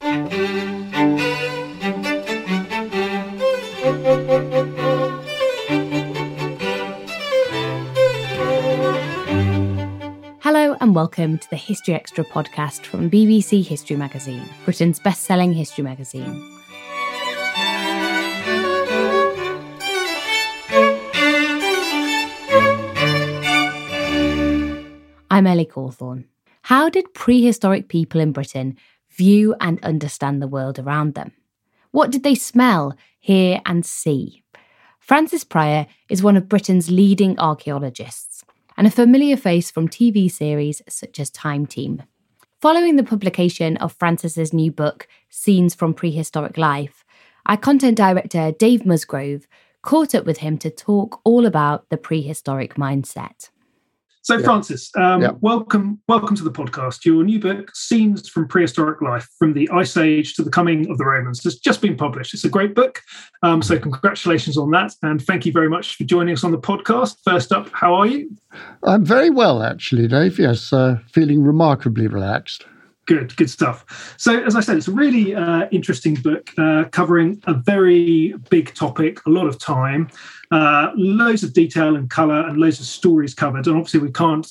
Hello and welcome to the History Extra podcast from BBC History Magazine, Britain's best-selling history magazine. I'm Ellie Cawthorne. How did prehistoric people in Britain view and understand the world around them? What did they smell, hear, and see? Francis Pryor is one of Britain's leading archaeologists and a familiar face from TV series such as Time Team. Following the publication of Francis's new book, Scenes from Prehistoric Life, our content director, Dave Musgrove, caught up with him to talk all about the prehistoric mindset. So, yeah. Francis, um, yeah. welcome, welcome to the podcast. Your new book, "Scenes from Prehistoric Life: From the Ice Age to the Coming of the Romans," has just been published. It's a great book, um, so congratulations on that, and thank you very much for joining us on the podcast. First up, how are you? I'm very well, actually, Dave. Yes, uh, feeling remarkably relaxed. Good, good stuff. So, as I said, it's a really uh, interesting book uh, covering a very big topic, a lot of time, uh, loads of detail and colour, and loads of stories covered. And obviously, we can't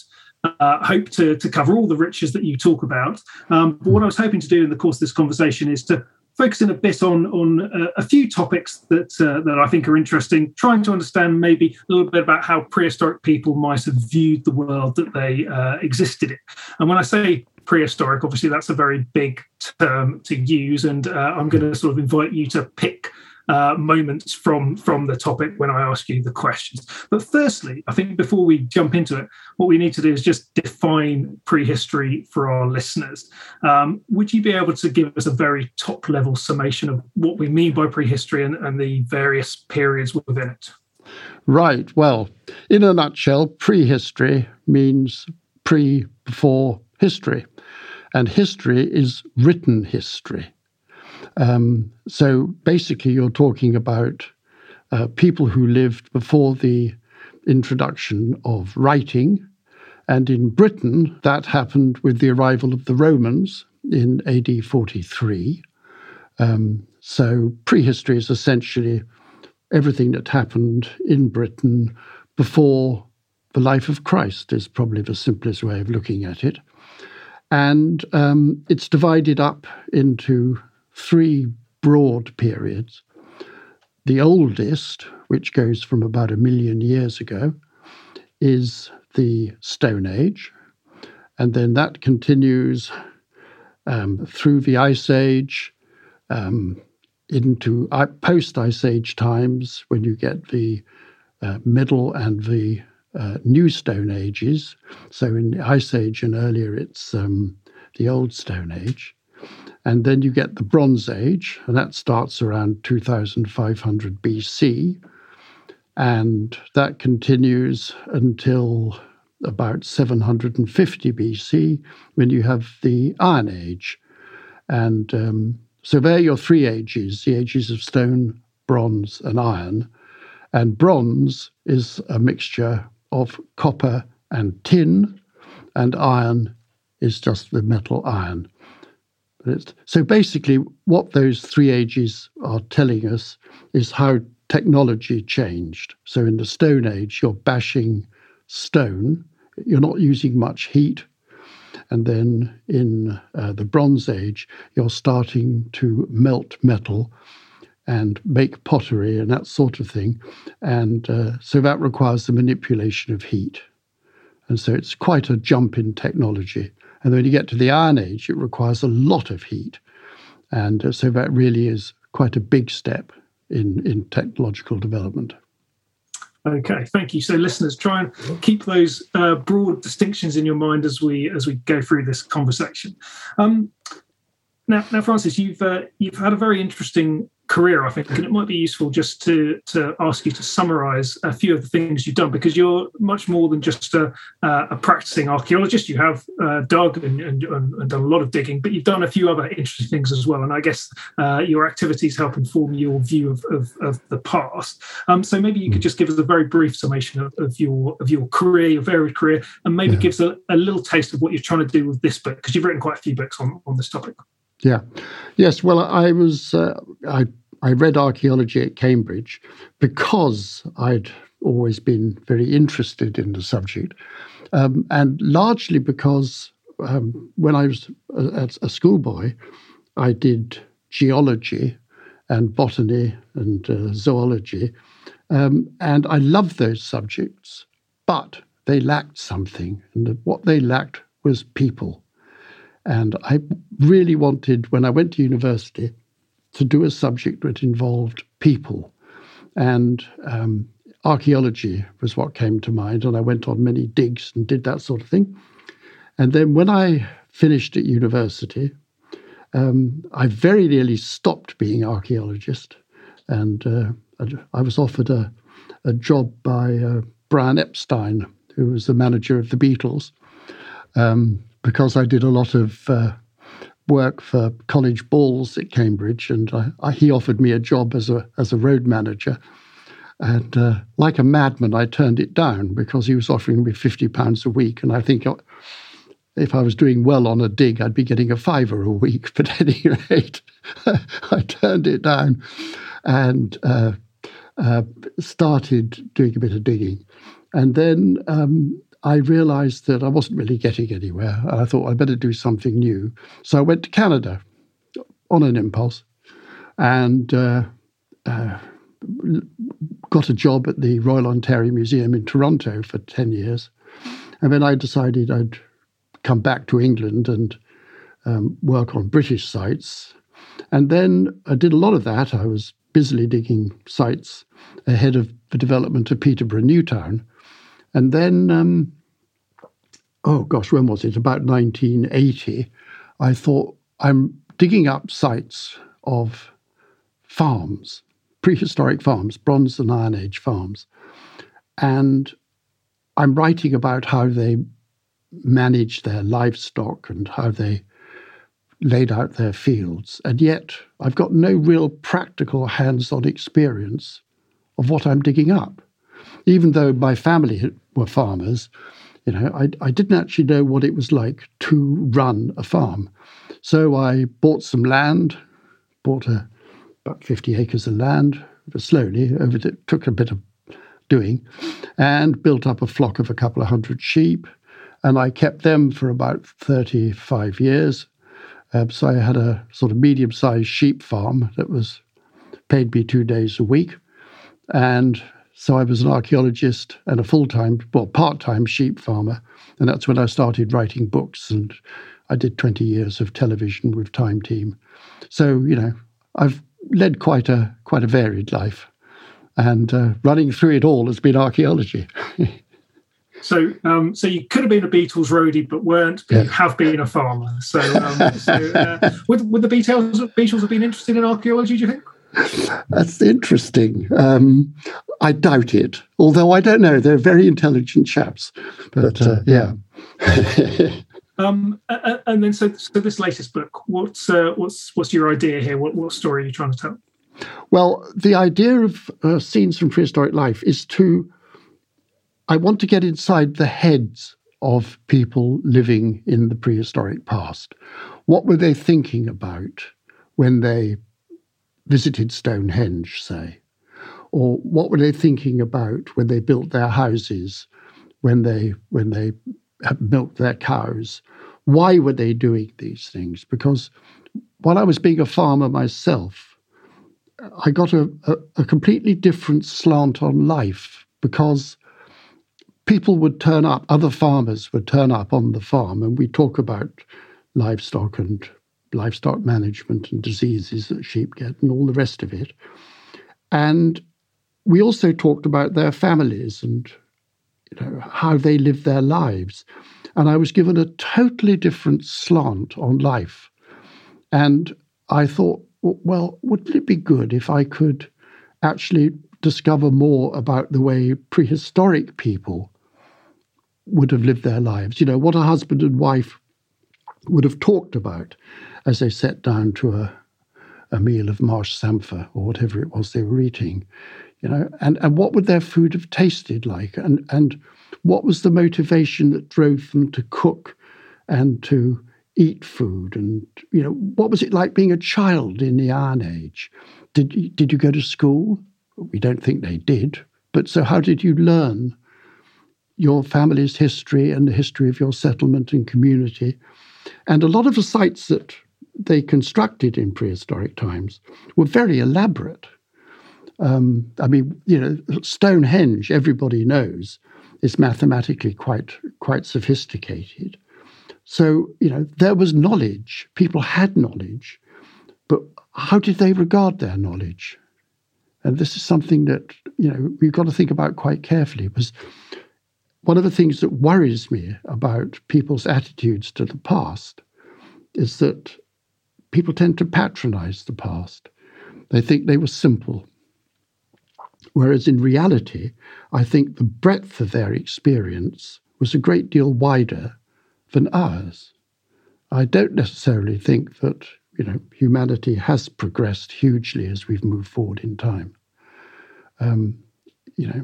uh, hope to, to cover all the riches that you talk about. Um, but what I was hoping to do in the course of this conversation is to focus in a bit on on uh, a few topics that uh, that I think are interesting, trying to understand maybe a little bit about how prehistoric people might have viewed the world that they uh, existed in. And when I say prehistoric. Obviously, that's a very big term to use, and uh, I'm going to sort of invite you to pick uh, moments from from the topic when I ask you the questions. But firstly, I think before we jump into it, what we need to do is just define prehistory for our listeners. Um, would you be able to give us a very top level summation of what we mean by prehistory and, and the various periods within it? Right. Well, in a nutshell, prehistory means pre before history and history is written history. Um, so basically, you're talking about uh, people who lived before the introduction of writing. And in Britain, that happened with the arrival of the Romans in AD 43. Um, so prehistory is essentially everything that happened in Britain before the life of Christ, is probably the simplest way of looking at it. And um, it's divided up into three broad periods. The oldest, which goes from about a million years ago, is the Stone Age. And then that continues um, through the Ice Age um, into post Ice Age times when you get the uh, Middle and the uh, new Stone Ages. So in the Ice Age and earlier, it's um, the Old Stone Age. And then you get the Bronze Age, and that starts around 2500 BC. And that continues until about 750 BC when you have the Iron Age. And um, so there are your three ages the ages of stone, bronze, and iron. And bronze is a mixture of copper and tin, and iron is just the metal iron. So basically, what those three ages are telling us is how technology changed. So in the Stone Age, you're bashing stone, you're not using much heat. And then in uh, the Bronze Age, you're starting to melt metal and make pottery and that sort of thing. And uh, so that requires the manipulation of heat. And so it's quite a jump in technology. And when you get to the Iron Age, it requires a lot of heat. And uh, so that really is quite a big step in, in technological development. Okay, thank you. So, listeners, try and keep those uh, broad distinctions in your mind as we as we go through this conversation. Um, now, now, Francis, you've uh, you've had a very interesting career, I think, and it might be useful just to to ask you to summarise a few of the things you've done because you're much more than just a, uh, a practicing archaeologist. You have uh, dug and, and, and, done a lot of digging, but you've done a few other interesting things as well. And I guess uh, your activities help inform your view of, of, of the past. Um, so maybe you could just give us a very brief summation of, of your of your career, your varied career, and maybe yeah. give us a, a little taste of what you're trying to do with this book because you've written quite a few books on on this topic. Yeah, yes. Well, I was uh, I I read archaeology at Cambridge because I'd always been very interested in the subject, um, and largely because um, when I was a, a schoolboy, I did geology and botany and uh, zoology, um, and I loved those subjects, but they lacked something, and what they lacked was people. And I really wanted, when I went to university, to do a subject that involved people. And um, archaeology was what came to mind. And I went on many digs and did that sort of thing. And then when I finished at university, um, I very nearly stopped being archaeologist. And uh, I was offered a, a job by uh, Brian Epstein, who was the manager of the Beatles. Um, because I did a lot of uh, work for college balls at Cambridge, and I, I, he offered me a job as a as a road manager. And uh, like a madman, I turned it down because he was offering me fifty pounds a week, and I think uh, if I was doing well on a dig, I'd be getting a fiver a week. But at any rate, I turned it down and uh, uh, started doing a bit of digging. And then um, I realized that I wasn't really getting anywhere. And I thought I'd better do something new. So I went to Canada on an impulse and uh, uh, got a job at the Royal Ontario Museum in Toronto for 10 years. And then I decided I'd come back to England and um, work on British sites. And then I did a lot of that. I was busily digging sites ahead of the development of Peterborough Newtown. And then, um, oh gosh, when was it? About 1980, I thought, I'm digging up sites of farms, prehistoric farms, Bronze and Iron Age farms. And I'm writing about how they managed their livestock and how they laid out their fields. And yet, I've got no real practical hands on experience of what I'm digging up even though my family were farmers, you know, I, I didn't actually know what it was like to run a farm. So I bought some land, bought a, about 50 acres of land, slowly, over it took a bit of doing, and built up a flock of a couple of hundred sheep. And I kept them for about 35 years. Um, so I had a sort of medium sized sheep farm that was paid me two days a week. And so I was an archaeologist and a full time, well, part time sheep farmer. And that's when I started writing books. And I did 20 years of television with Time Team. So, you know, I've led quite a quite a varied life. And uh, running through it all has been archaeology. So, um, so you could have been a Beatles roadie, but weren't. But yeah. you have been a farmer. So, um, so uh, would would the Beatles Beatles have been interested in archaeology? Do you think? That's interesting. Um, I doubt it, although I don't know. They're very intelligent chaps. But uh, yeah. um, and then, so, so this latest book, what's uh, what's what's your idea here? What what story are you trying to tell? Well, the idea of uh, scenes from prehistoric life is to. I want to get inside the heads of people living in the prehistoric past. what were they thinking about when they visited Stonehenge, say? Or what were they thinking about when they built their houses, when they when they milked their cows? Why were they doing these things? Because while I was being a farmer myself, I got a, a, a completely different slant on life because people would turn up, other farmers would turn up on the farm, and we talk about livestock and livestock management and diseases that sheep get and all the rest of it. And we also talked about their families and you know, how they live their lives. And I was given a totally different slant on life. And I thought, well, wouldn't it be good if I could actually discover more about the way prehistoric people would have lived their lives? You know, what a husband and wife would have talked about as they sat down to a, a meal of marsh samphire or whatever it was they were eating. You know, and, and what would their food have tasted like? And and what was the motivation that drove them to cook and to eat food? And you know, what was it like being a child in the Iron Age? Did did you go to school? We don't think they did. But so how did you learn your family's history and the history of your settlement and community? And a lot of the sites that they constructed in prehistoric times were very elaborate. Um, I mean, you know, Stonehenge, everybody knows, is mathematically quite quite sophisticated. So, you know, there was knowledge. People had knowledge, but how did they regard their knowledge? And this is something that, you know, we've got to think about quite carefully because one of the things that worries me about people's attitudes to the past is that people tend to patronize the past. They think they were simple. Whereas in reality, I think the breadth of their experience was a great deal wider than ours. I don't necessarily think that you know humanity has progressed hugely as we've moved forward in time. Um, you know,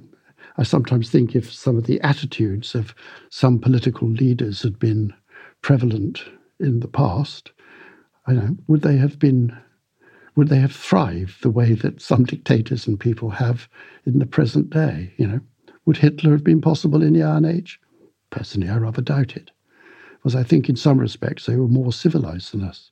I sometimes think if some of the attitudes of some political leaders had been prevalent in the past, I know, would they have been, would they have thrived the way that some dictators and people have in the present day? You know, would Hitler have been possible in the Iron Age? Personally, I rather doubt it, because I think in some respects they were more civilized than us.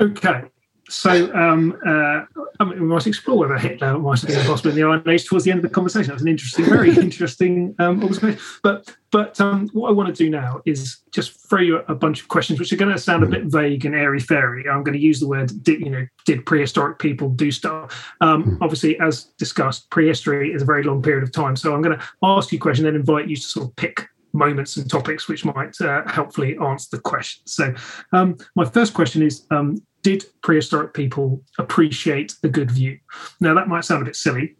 Okay, so um, uh, I mean, we might explore whether Hitler might have been possible in the Iron Age towards the end of the conversation. That's an interesting, very interesting um, observation. But but um, what I want to do now is just throw you a bunch of questions, which are going to sound a bit vague and airy fairy. I'm going to use the word, did, you know, did prehistoric people do stuff? Um, hmm. obviously, as discussed, prehistory is a very long period of time. So I'm going to ask you a question, then invite you to sort of pick moments and topics which might uh, helpfully answer the question. So, um, my first question is um, Did prehistoric people appreciate a good view? Now, that might sound a bit silly.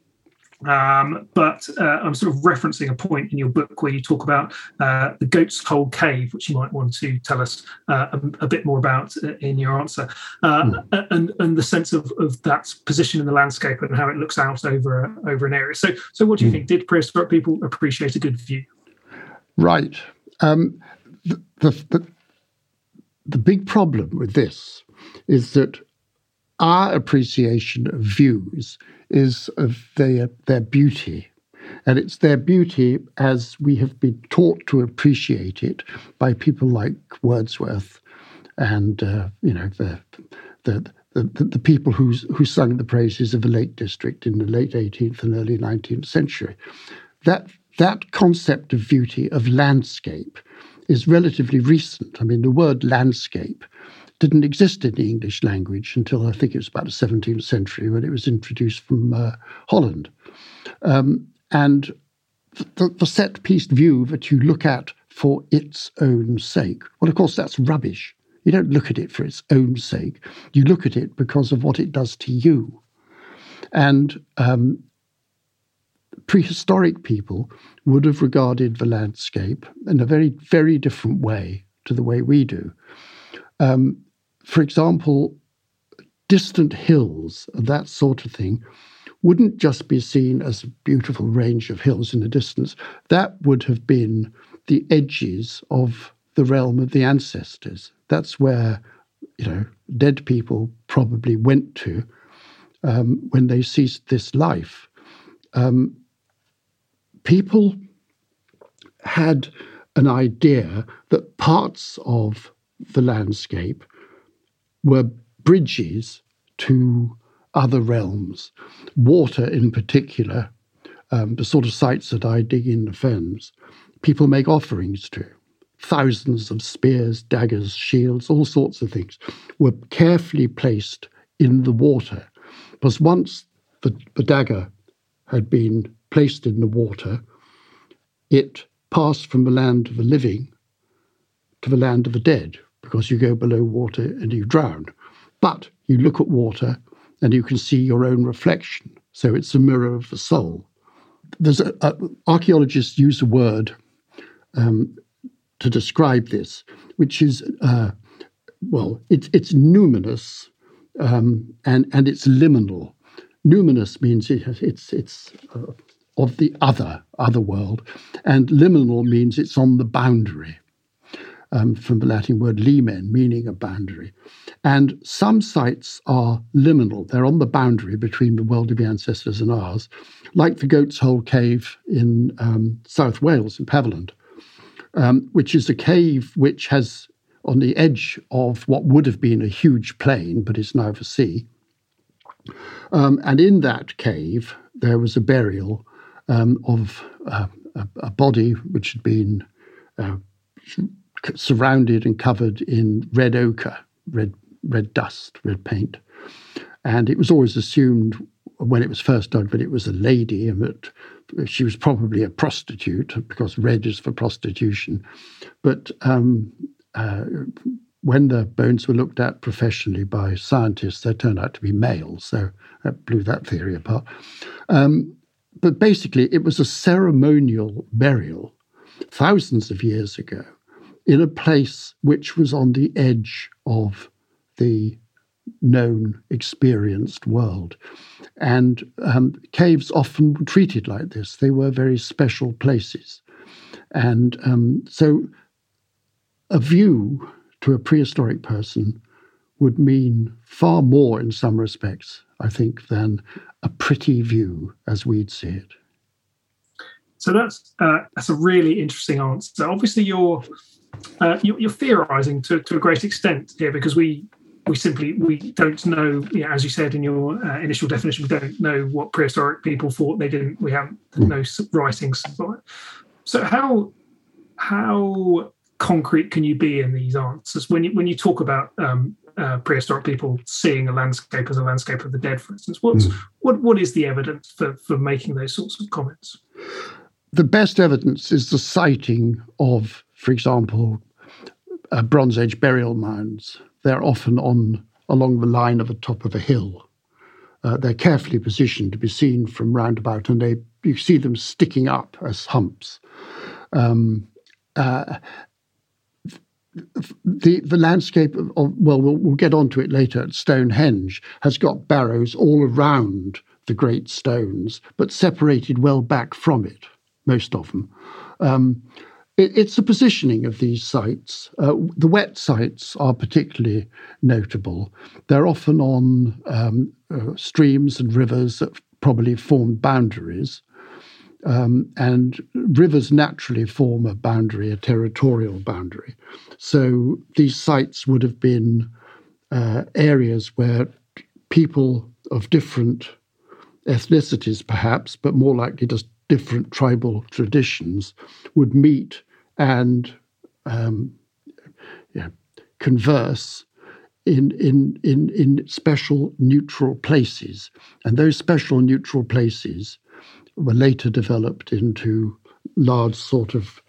Um, but uh, I'm sort of referencing a point in your book where you talk about uh, the Goat's Hole Cave, which you might want to tell us uh, a, a, bit more about uh, in your answer, mm. and and the sense of, of that position in the landscape and how it looks out over over an area. So, so what do you mm. think? Did prehistoric people appreciate a good view? Right. Um, the, the, the, the big problem with this is that our appreciation of views is of their, their beauty. And it's their beauty as we have been taught to appreciate it by people like Wordsworth and, uh, you know, the, the, the, the, people who, who sung the praises of the Lake District in the late 18th and early 19th century. That that concept of beauty, of landscape, is relatively recent. I mean, the word landscape didn't exist in the English language until I think it was about the 17th century when it was introduced from uh, Holland. Um, and the, the set piece view that you look at for its own sake, well, of course, that's rubbish. You don't look at it for its own sake. You look at it because of what it does to you. And um, prehistoric people would have regarded the landscape in a very, very different way to the way we do. Um, for example, distant hills, that sort of thing, wouldn't just be seen as a beautiful range of hills in the distance. That would have been the edges of the realm of the ancestors. That's where, you know, dead people probably went to um, when they ceased this life. Um, people had an idea that parts of the landscape were bridges to other realms. Water, in particular, um, the sort of sites that I dig in the fens, people make offerings to. Thousands of spears, daggers, shields, all sorts of things were carefully placed in the water. Because once the, the dagger had been placed in the water, it passed from the land of the living to the land of the dead, because you go below water and you drown. But you look at water and you can see your own reflection. So it's a mirror of the soul. There's a, a, archaeologists use a word um, to describe this, which is uh, well, it's it's numinous um, and and it's liminal. Numinous means it, it's it's uh, of the other other world, and liminal means it's on the boundary. Um, from the Latin word limen, meaning a boundary. And some sites are liminal, they're on the boundary between the world of the ancestors and ours, like the Goat's Hole Cave in um, South Wales, in Paviland, um, which is a cave which has on the edge of what would have been a huge plain, but is now the sea. Um, and in that cave, there was a burial um, of uh, a, a, body which had been uh, surrounded and covered in red ochre, red red dust, red paint. And it was always assumed when it was first dug that it was a lady and that she was probably a prostitute because red is for prostitution. But um, uh, when the bones were looked at professionally by scientists, they turned out to be male, so that blew that theory apart. Um, but basically, it was a ceremonial burial thousands of years ago in a place which was on the edge of the known, experienced world. And um, caves often were treated like this, they were very special places. And um, so a view to a prehistoric person would mean far more in some respects, I think, than a pretty view as we'd see it. So that's uh, that's a really interesting answer. Obviously, you're uh, you're, you're, theorizing to, to a great extent here because we we simply we don't know you know, as you said in your uh, initial definition we don't know what prehistoric people thought. They didn't we have no writings so how how concrete can you be in these answers? When you when you talk about um, uh, prehistoric people seeing a landscape as a landscape of the dead for instance what's mm. what what is the evidence for for making those sorts of comments? The best evidence is the sighting of for example uh, bronze age burial mounds they're often on along the line of the top of a hill. Uh, they're carefully positioned to be seen from roundabout, and they you see them sticking up as humps. Um, uh, the the landscape of, well, well, we'll get onto it later. Stonehenge has got barrows all around the great stones, but separated well back from it, most of them. Um, it's the positioning of these sites. Uh, the wet sites are particularly notable. They're often on um, uh, streams and rivers that probably form boundaries. Um, and rivers naturally form a boundary, a territorial boundary. So these sites would have been uh, areas where people of different ethnicities, perhaps, but more likely just different tribal traditions would meet and um, yeah, converse in, in, in, in special neutral places. And those special neutral places were later developed into large sort of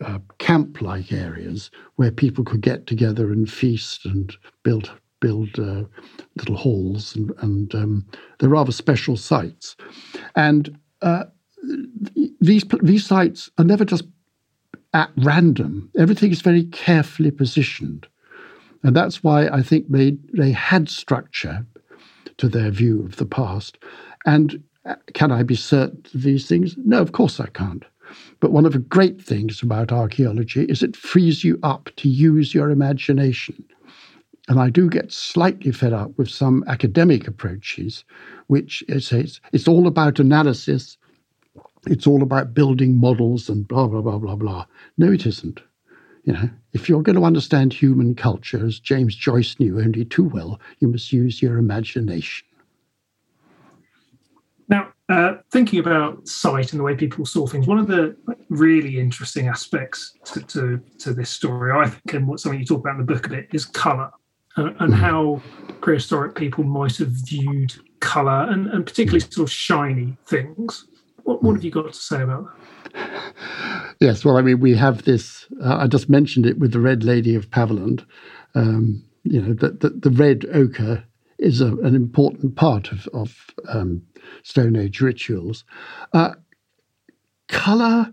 uh, camp like areas where people could get together and feast and build build uh, little halls and, and um, they're rather special sites and uh, these these sites are never just at random. Everything is very carefully positioned. And that's why I think they, they had structure to their view of the past. And uh, can I be certain of these things? No, of course I can't. But one of the great things about archaeology is it frees you up to use your imagination. And I do get slightly fed up with some academic approaches, which is it's, it's all about analysis, it's all about building models and blah, blah, blah, blah, blah. No, it isn't. You know, if you're going to understand human culture, as James Joyce knew only too well, you must use your imagination. Now, uh, thinking about sight and the way people saw things, one of the really interesting aspects to, to, to this story, I think, and what something you talk about in the book a bit, is colour and, and mm-hmm. how prehistoric people might have viewed colour and, and particularly sort of shiny things. What, what have you got to say about that? Yes, well, I mean, we have this. Uh, I just mentioned it with the Red Lady of Paviland. Um, you know, that the, the, red ochre is a, an important part of, of um, Stone Age rituals. Uh, color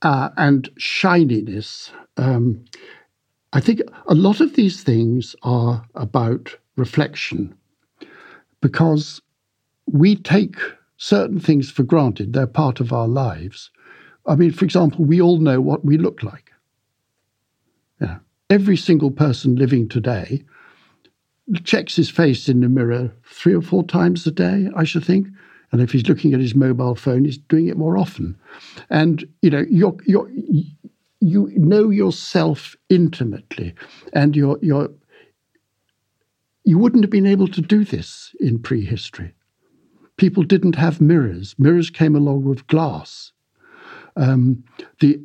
uh, and shininess. Um, I think a lot of these things are about reflection because we take certain things for granted. They're part of our lives. I mean, for example, we all know what we look like. Yeah. Every single person living today checks his face in the mirror three or four times a day, I should think. And if he's looking at his mobile phone, he's doing it more often. And you know, you're, you're, you know yourself intimately, and you're, you're, you wouldn't have been able to do this in prehistory people didn't have mirrors. Mirrors came along with glass. Um, the,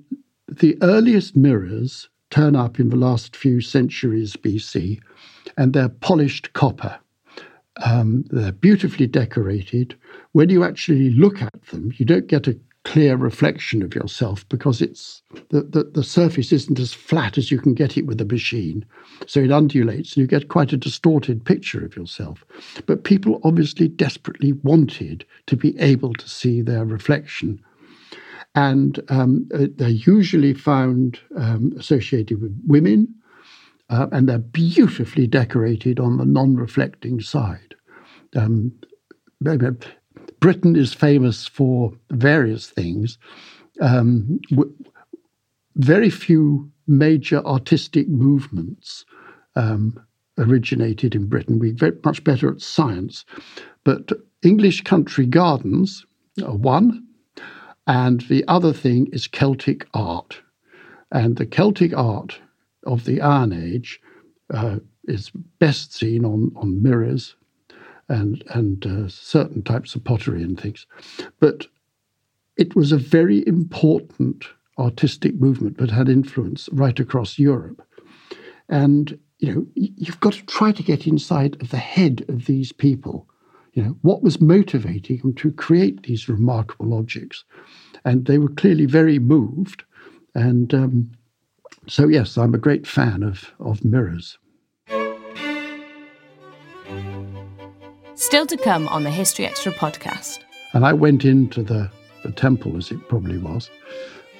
the earliest mirrors turn up in the last few centuries BC, and they're polished copper. Um, they're beautifully decorated. When you actually look at them, you don't get a clear reflection of yourself because it's the, the, the, surface isn't as flat as you can get it with a machine. So it undulates and you get quite a distorted picture of yourself. But people obviously desperately wanted to be able to see their reflection. And um, uh, they're usually found um, associated with women, uh, and they're beautifully decorated on the non reflecting side. Um, Britain is famous for various things. Um, w- very few major artistic movements um, originated in Britain. We're very much better at science. But English country gardens are one, and the other thing is Celtic art. And the Celtic art of the Iron Age uh, is best seen on, on mirrors and and uh, certain types of pottery and things. But it was a very important artistic movement that had influence right across Europe. And you know, you've got to try to get inside of the head of these people. You know, what was motivating them to create these remarkable objects? And they were clearly very moved. And um, so, yes, I'm a great fan of, of mirrors. Still to come on the History Extra podcast. And I went into the, the temple, as it probably was,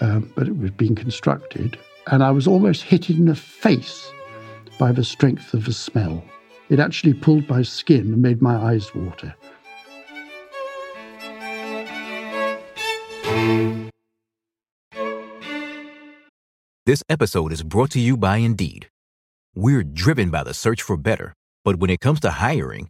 um, but it was being constructed, and I was almost hit in the face by the strength of the smell. It actually pulled my skin and made my eyes water. This episode is brought to you by Indeed. We're driven by the search for better, but when it comes to hiring,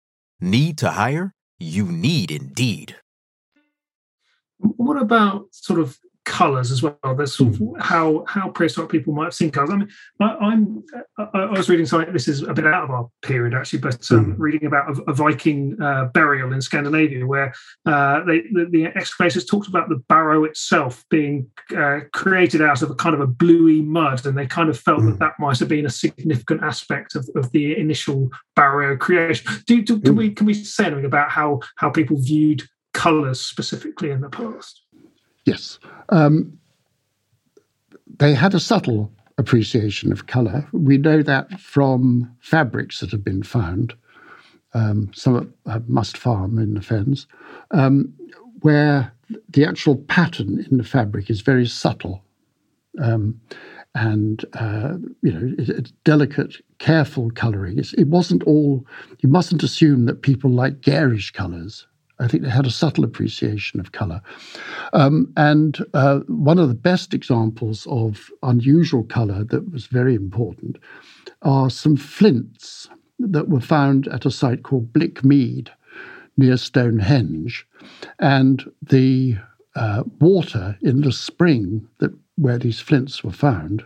Need to hire? You need Indeed. What about sort of colours as well. There's sort of hmm. how how prehistoric people might have seen colours. I mean, I, am I, I, was reading something. This is a bit out of our period actually, but um, mm. reading about a, a Viking uh, burial in Scandinavia where uh, they, the, the, excavators talked about the barrow itself being uh, created out of a kind of a bluey mud, and they kind of felt mm. that hmm. that might have been a significant aspect of, of the initial barrow creation. Do, do can mm. we can we say anything about how how people viewed colours specifically in the past? Yes. Um, they had a subtle appreciation of colour. We know that from fabrics that have been found, um, some at Must Farm in the Fens, um, where the actual pattern in the fabric is very subtle. Um, and uh, you know it, it's delicate, careful colouring. It wasn't all. You mustn't assume that people like garish colours. I think they had a subtle appreciation of colour. Um, and uh, one of the best examples of unusual colour that was very important are some flints that were found at a site called Blick Mead near Stonehenge. And the uh, water in the spring that where these flints were found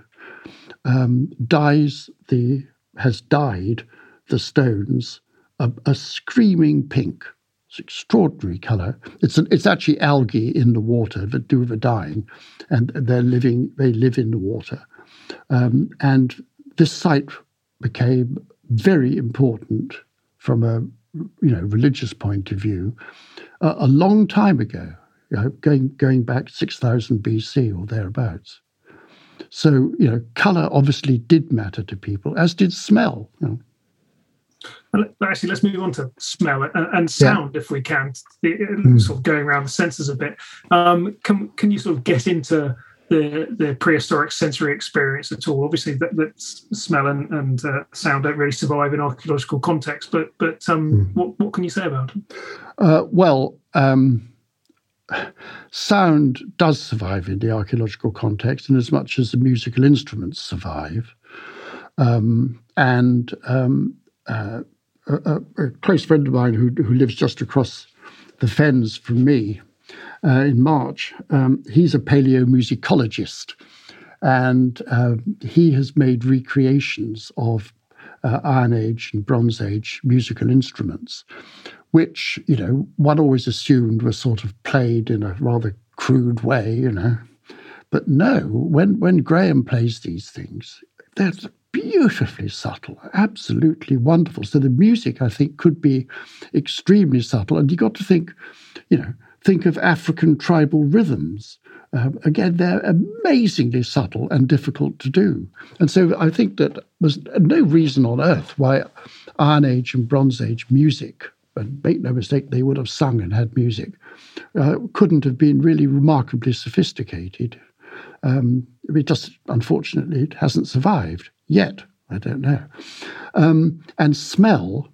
um, dyes the has dyed the stones a, a screaming pink. It's extraordinary colour. It's an, it's actually algae in the water that do the dyeing, and they're living. They live in the water, um, and this site became very important from a you know religious point of view uh, a long time ago you know, going going back 6000 BC or thereabouts. So you know, color obviously did matter to people, as did smell. You know. Actually, let's move on to smell and, and sound, yeah. if we can. Mm. Sort of going around the senses a bit. Um, can can you sort of get into the the prehistoric sensory experience at all? Obviously, that, that smell and, and uh, sound don't really survive in archaeological context. But but um, mm. what what can you say about them? Uh, well. Um, sound does survive in the archaeological context, in as much as the musical instruments survive. Um, and um, uh, a, a, close friend of mine who, who lives just across the fens from me uh, in March, um, he's a paleomusicologist. And uh, he has made recreations of uh, Iron Age and Bronze Age musical instruments which, you know, one always assumed were sort of played in a rather crude way, you know. But no, when, when Graham plays these things, they're beautifully subtle, absolutely wonderful. So the music, I think, could be extremely subtle. And you got to think, you know, think of African tribal rhythms. Um, again, they're amazingly subtle and difficult to do. And so I think that there's no reason on earth why Iron Age and Bronze Age music and make no mistake, they would have sung and had music, uh, couldn't have been really remarkably sophisticated. Um, it just, unfortunately, it hasn't survived yet. I don't know. Um, and smell,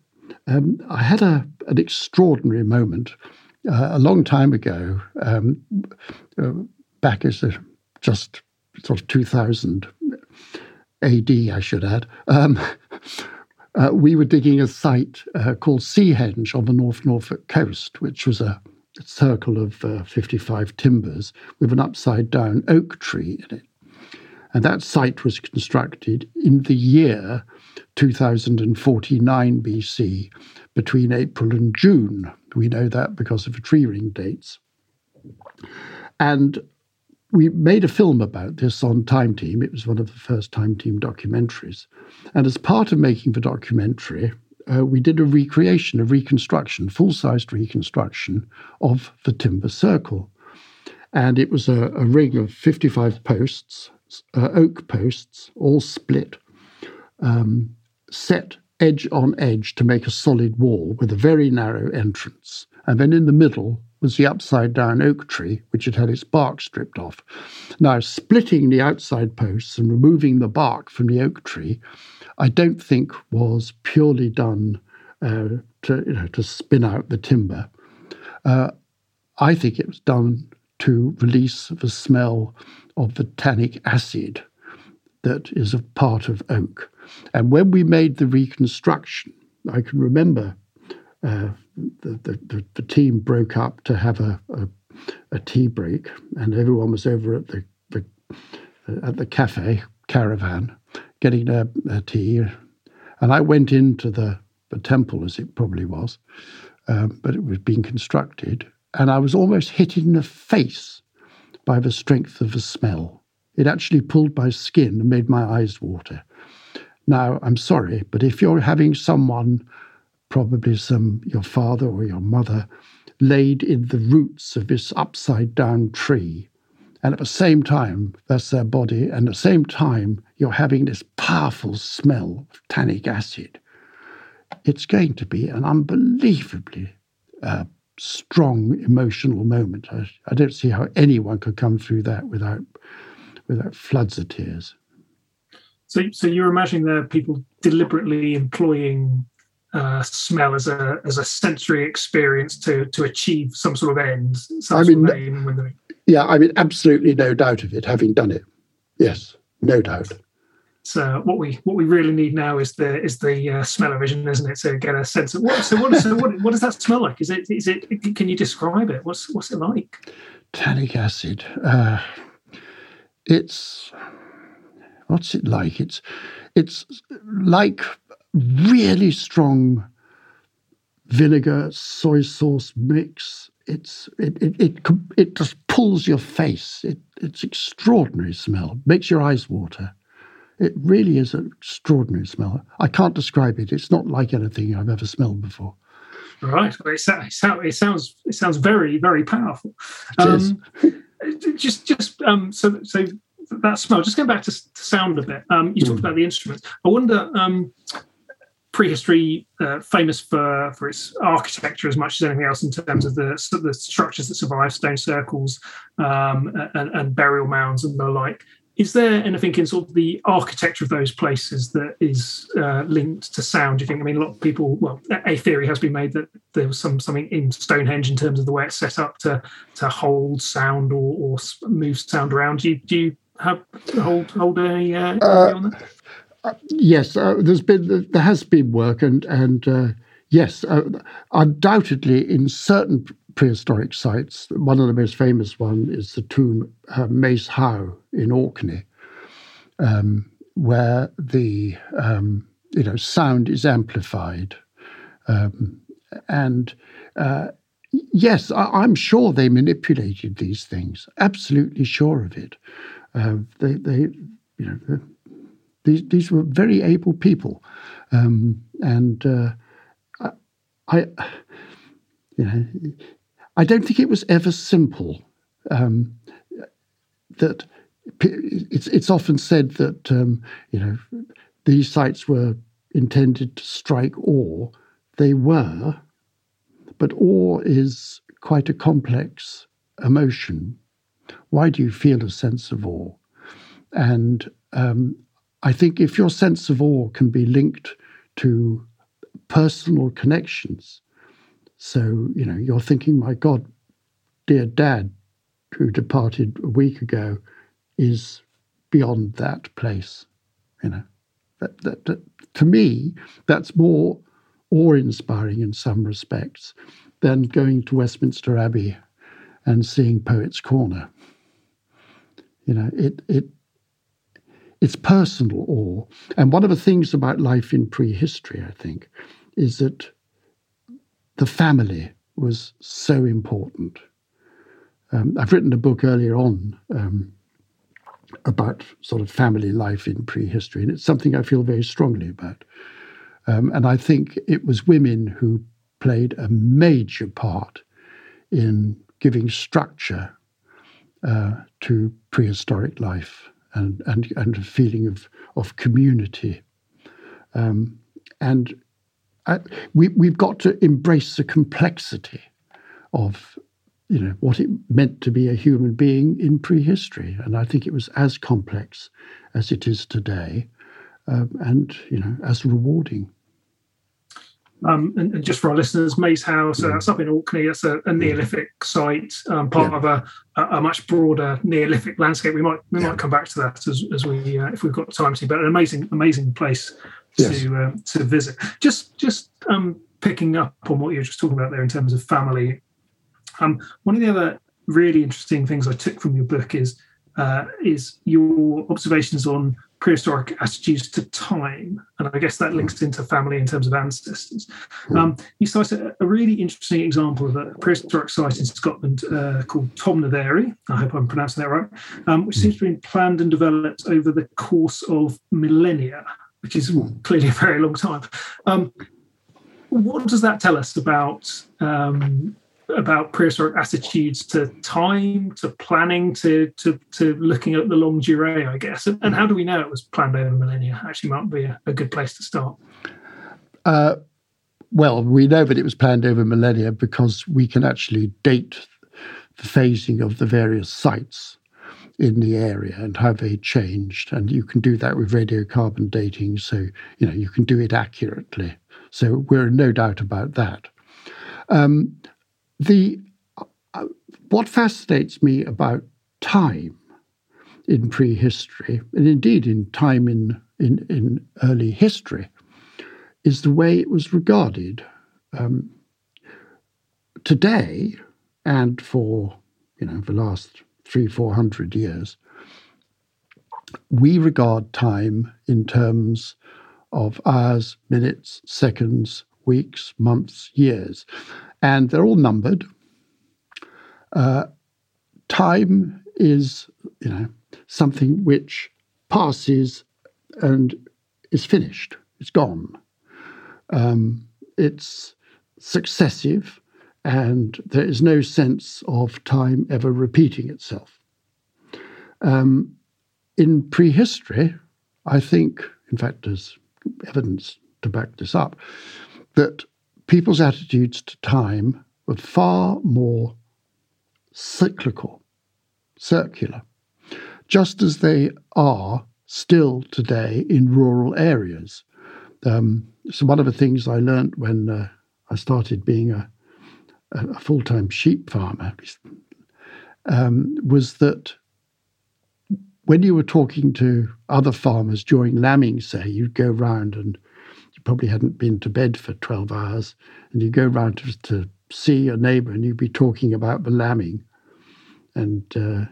um, I had a, an extraordinary moment uh, a long time ago, um, uh, back as just sort of 2000 AD, I should add. Um, uh, we were digging a site uh, called Seahenge on the North Norfolk coast, which was a circle of uh, 55 timbers with an upside down oak tree in it. And that site was constructed in the year 2049 BC between April and June. We know that because of the tree ring dates. And we made a film about this on Time Team. It was one of the first Time Team documentaries. And as part of making the documentary, uh, we did a recreation, a reconstruction, full sized reconstruction of the timber circle. And it was a, a ring of 55 posts, uh, oak posts, all split, um, set edge on edge to make a solid wall with a very narrow entrance. And then in the middle, was the upside down oak tree, which had had its bark stripped off. Now, splitting the outside posts and removing the bark from the oak tree, I don't think was purely done uh, to, you know, to spin out the timber. Uh, I think it was done to release the smell of the tannic acid that is a part of oak. And when we made the reconstruction, I can remember uh, the, the, the, team broke up to have a, a, a, tea break, and everyone was over at the, the at the cafe caravan getting a, a, tea. And I went into the, the temple, as it probably was, um, but it was being constructed, and I was almost hit in the face by the strength of the smell. It actually pulled my skin and made my eyes water. Now, I'm sorry, but if you're having someone probably some your father or your mother laid in the roots of this upside down tree And at the same time, that's their body. And at the same time, you're having this powerful smell of tannic acid. It's going to be an unbelievably uh, strong emotional moment. I, I, don't see how anyone could come through that without without floods of tears. So, so you're imagining there people deliberately employing uh, smell as a as a sensory experience to to achieve some sort of end. I mean, yeah, I mean, absolutely no doubt of it. Having done it, yes, no doubt. So what we what we really need now is the is the uh, smell-o-vision, isn't it? To get a sense of what. So what, so what, what does that smell like? Is it is it? Can you describe it? What's what's it like? Tannic acid. Uh, it's what's it like? It's it's like really strong vinegar soy sauce mix. It's it it it, it just pulls your face. It, it's extraordinary smell. Makes your eyes water. It really is an extraordinary smell. I can't describe it. It's not like anything I've ever smelled before. Right. Well, it, it, sounds it sounds very very powerful. Um, just just um, so so that smell. Just going back to, to sound a bit. Um, you mm. talked about the instruments. I wonder. Um, prehistory uh, famous for for its architecture as much as anything else in terms of the the structures that survive, stone circles um, and, and, burial mounds and the like. Is there anything in sort of the architecture of those places that is uh, linked to sound? Do you think? I mean, a lot of people. Well, a theory has been made that there was some something in Stonehenge in terms of the way it's set up to to hold sound or, or move sound around. Do you, do you have hold hold any uh, uh, on that? Uh, yes, uh, there's been there has been work, and and uh, yes, undoubtedly in certain prehistoric sites. One of the most famous one is the tomb uh, Maes Howe in Orkney, um, where the um, you know sound is amplified, um, and uh, yes, I, am sure they manipulated these things. Absolutely sure of it. Uh, they, they, you know, these these were very able people, um, and uh, I, you know, I don't think it was ever simple. Um, that it's it's often said that um, you know these sites were intended to strike awe. They were, but awe is quite a complex emotion. Why do you feel a sense of awe? And um, I think if your sense of awe can be linked to personal connections, so, you know, you're thinking, my God, dear dad, who departed a week ago, is beyond that place. You know, that, that, that to me, that's more awe-inspiring in some respects than going to Westminster Abbey and seeing Poets' Corner. You know, it it it's personal awe. And one of the things about life in prehistory, I think, is that the family was so important. Um, I've written a book earlier on um, about sort of family life in prehistory, and it's something I feel very strongly about. Um, and I think it was women who played a major part in giving structure uh, to prehistoric life and and and a feeling of of community. Um, and I, we we've got to embrace the complexity of you know what it meant to be a human being in prehistory, and I think it was as complex as it is today, um, and you know as rewarding. Um, and, and, just for our listeners, Howe, so that's up in Orkney. That's a, a Neolithic site, um, part yeah. of a, a, much broader Neolithic landscape. We might we yeah. might come back to that as, as we uh, if we've got time to. But an amazing amazing place yes. to uh, to visit. Just just um, picking up on what you were just talking about there in terms of family. Um, one of the other really interesting things I took from your book is uh, is your observations on prehistoric attitudes to time, and I guess that links into family in terms of ancestors. Hmm. Um, you cite a, a, really interesting example of a prehistoric site in Scotland uh, called Tomnaverie. I hope I'm pronouncing that right, um, which seems to have been planned and developed over the course of millennia, which is clearly a very long time. Um, what does that tell us about um, about prehistoric attitudes to time, to planning, to to, to looking at the long durée, I guess. And, and, how do we know it was planned over millennia? Actually, might be a, a good place to start. Uh, well, we know that it was planned over millennia because we can actually date the phasing of the various sites in the area and how they changed. And you can do that with radiocarbon dating, so you know you can do it accurately. So we're in no doubt about that. Um, the uh, what fascinates me about time in prehistory, and indeed in time in in, in early history, is the way it was regarded. Um, today, and for you know the last three four hundred years, we regard time in terms of hours, minutes, seconds, weeks, months, years, and they're all numbered. Uh, time is, you know, something which passes and is finished. It's gone. Um, it's successive, and there is no sense of time ever repeating itself. Um, in prehistory, I think, in fact, there's evidence to back this up, that people's attitudes to time were far more cyclical, circular, just as they are still today in rural areas. Um, so, one of the things I learned when uh, I started being a, a full time sheep farmer um, was that when you were talking to other farmers during lambing, say, you'd go round and you probably hadn't been to bed for 12 hours, and you'd go round to, to see your neighbour and you'd be talking about the lambing. And uh,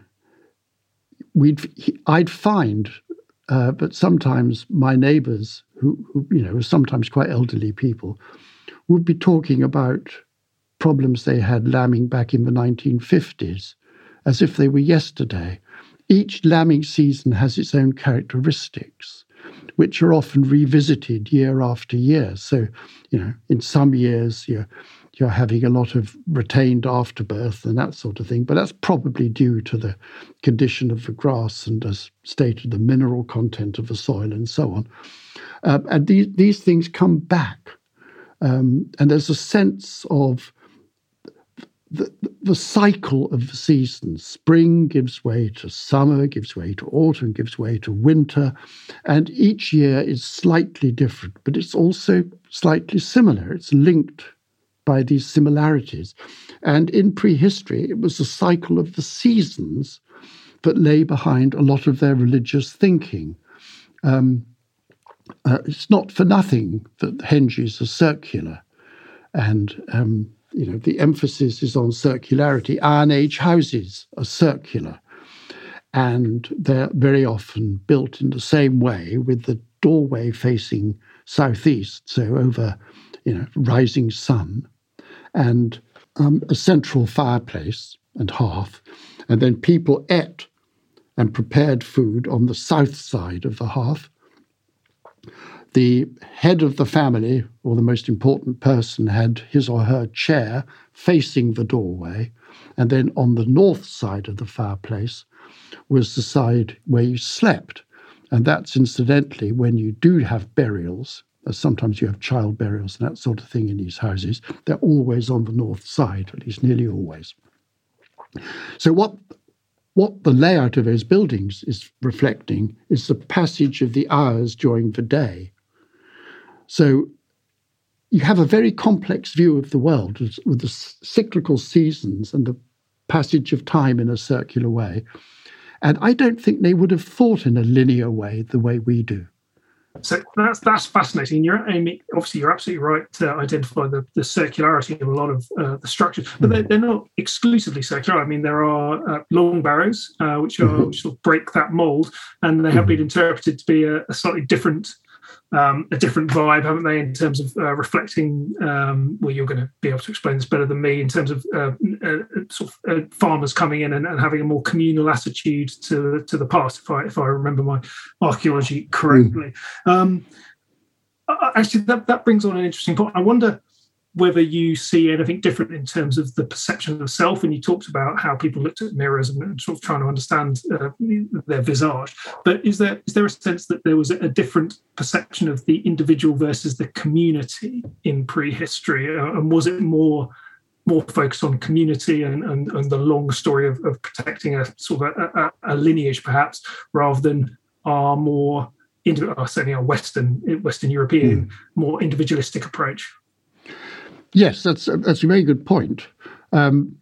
we'd, I'd find uh, but sometimes my neighbours, who, who, you know, were sometimes quite elderly people, would be talking about problems they had lambing back in the 1950s as if they were yesterday. Each lambing season has its own characteristics, which are often revisited year after year. So, you know, in some years you're you're having a lot of retained afterbirth and that sort of thing, but that's probably due to the condition of the grass and, as stated, the mineral content of the soil and so on. Uh, and these these things come back, um, and there's a sense of the, the cycle of the seasons. Spring gives way to summer, gives way to autumn, gives way to winter, and each year is slightly different, but it's also slightly similar. It's linked by these similarities. And in prehistory, it was the cycle of the seasons that lay behind a lot of their religious thinking. Um, uh, it's not for nothing that henges are circular, and um, you know, the emphasis is on circularity. Iron Age houses are circular, and they're very often built in the same way with the doorway facing southeast, so over, you know, rising sun, and um, a central fireplace and hearth, and then people ate and prepared food on the south side of the hearth the head of the family, or the most important person, had his or her chair facing the doorway, and then on the north side of the fireplace was the side where you slept. And that's incidentally when you do have burials, as sometimes you have child burials and that sort of thing in these houses, they're always on the north side, at least nearly always. So, what what the layout of those buildings is reflecting is the passage of the hours during the day so you have a very complex view of the world with the cyclical seasons and the passage of time in a circular way. And I don't think they would have thought in a linear way the way we do. So that's that's fascinating. You're Amy, obviously you're absolutely right to identify the, the circularity of a lot of uh, the structures, but they're, they're, not exclusively circular. I mean, there are uh, long barrows uh, which are mm-hmm. which sort of break that mold, and they have mm-hmm. been interpreted to be a, a slightly different um, a different vibe, haven't they, in terms of uh, reflecting? Um, well, you're going to be able to explain this better than me in terms of uh, uh, sort of uh, farmers coming in and, and, having a more communal attitude to to the past, if I if I remember my archaeology correctly. Mm. Um, actually, that that brings on an interesting point. I wonder whether you see anything different in terms of the perception of self. And you talked about how people looked at mirrors and sort of trying to understand uh, their visage. But is there is there a sense that there was a different perception of the individual versus the community in prehistory, uh, and was it more more focused on community and, and, and the long story of, of protecting a sort of a, a, a lineage, perhaps, rather than our more uh, certainly our Western Western European mm. more individualistic approach. Yes, that's that's a very good point. Um,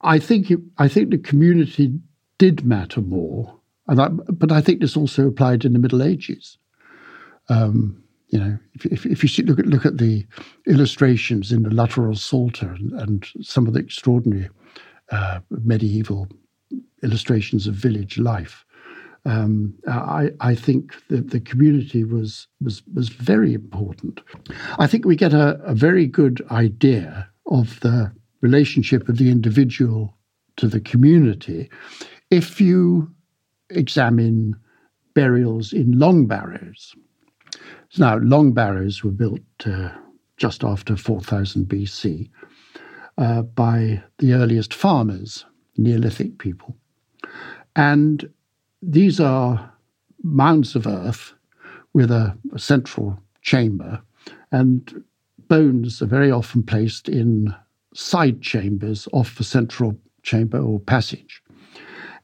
I think it, I think the community did matter more, and I, but I think this also applied in the Middle Ages. Um, you know, if, if, if, you look at look at the illustrations in the Luttrell Psalter and, and some of the extraordinary uh, medieval illustrations of village life, um, I, I, think that the community was, was, was very important. I think we get a, a very good idea of the relationship of the individual to the community if you examine burials in long barrows. Now, long barrows were built uh, just after 4000 BC uh, by the earliest farmers, Neolithic people. And these are mounds of earth with a, a central chamber, and bones are very often placed in side chambers off the central chamber or passage.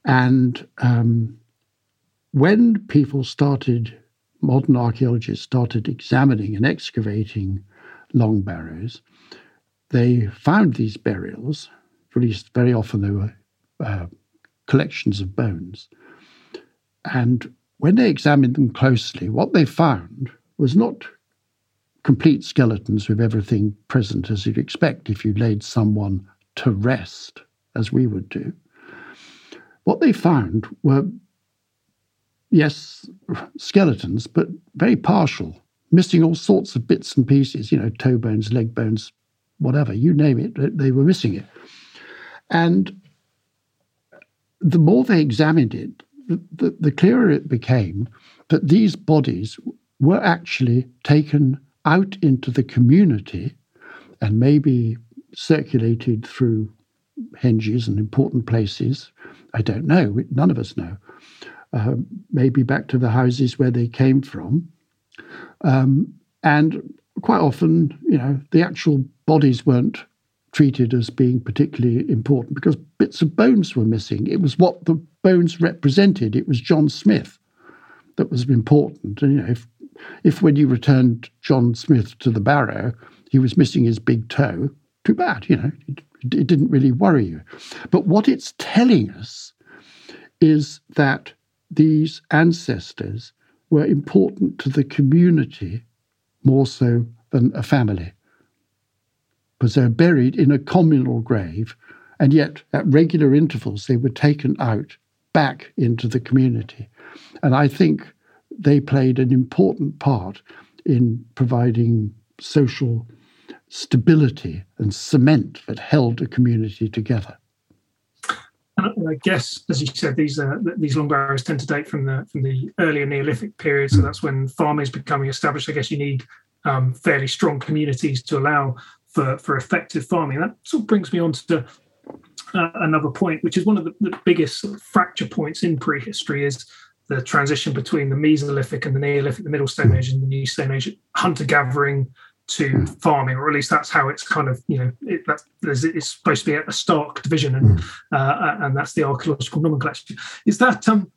And um, when people started, modern archaeologists started examining and excavating long barrows, they found these burials, at least very often they were uh, collections of bones, and when they examined them closely, what they found was not complete skeletons with everything present as you'd expect if you laid someone to rest, as we would do. What they found were, yes, skeletons, but very partial, missing all sorts of bits and pieces, you know, toe bones, leg bones, whatever, you name it, they were missing it. And the more they examined it, the, the clearer it became that these bodies were actually taken out into the community and maybe circulated through henges and important places. I don't know. None of us know. Uh, maybe back to the houses where they came from. Um, and quite often, you know, the actual bodies weren't treated as being particularly important because bits of bones were missing. It was what the bones represented. It was John Smith that was important. And, you know, if, if when you returned John Smith to the barrow, he was missing his big toe, too bad, you know, it, it didn't really worry you. But what it's telling us is that these ancestors were important to the community more so than a family because they're buried in a communal grave, and yet at regular intervals they were taken out back into the community. And I think they played an important part in providing social stability and cement that held a community together. And I guess, as you said, these uh, these long barrows tend to date from the from the earlier Neolithic period. So mm. that's when farming is becoming established. I guess you need um, fairly strong communities to allow for, for effective farming. That sort of brings me on to uh, another point, which is one of the, the biggest fracture points in prehistory is the transition between the Mesolithic and the Neolithic, the Middle Stone Age and the New Stone Age, hunter gathering to hmm. farming, or at least that's how it's kind of you know it, it's supposed to be a stark division, and hmm. uh, and that's the archaeological nomenclature. Is that um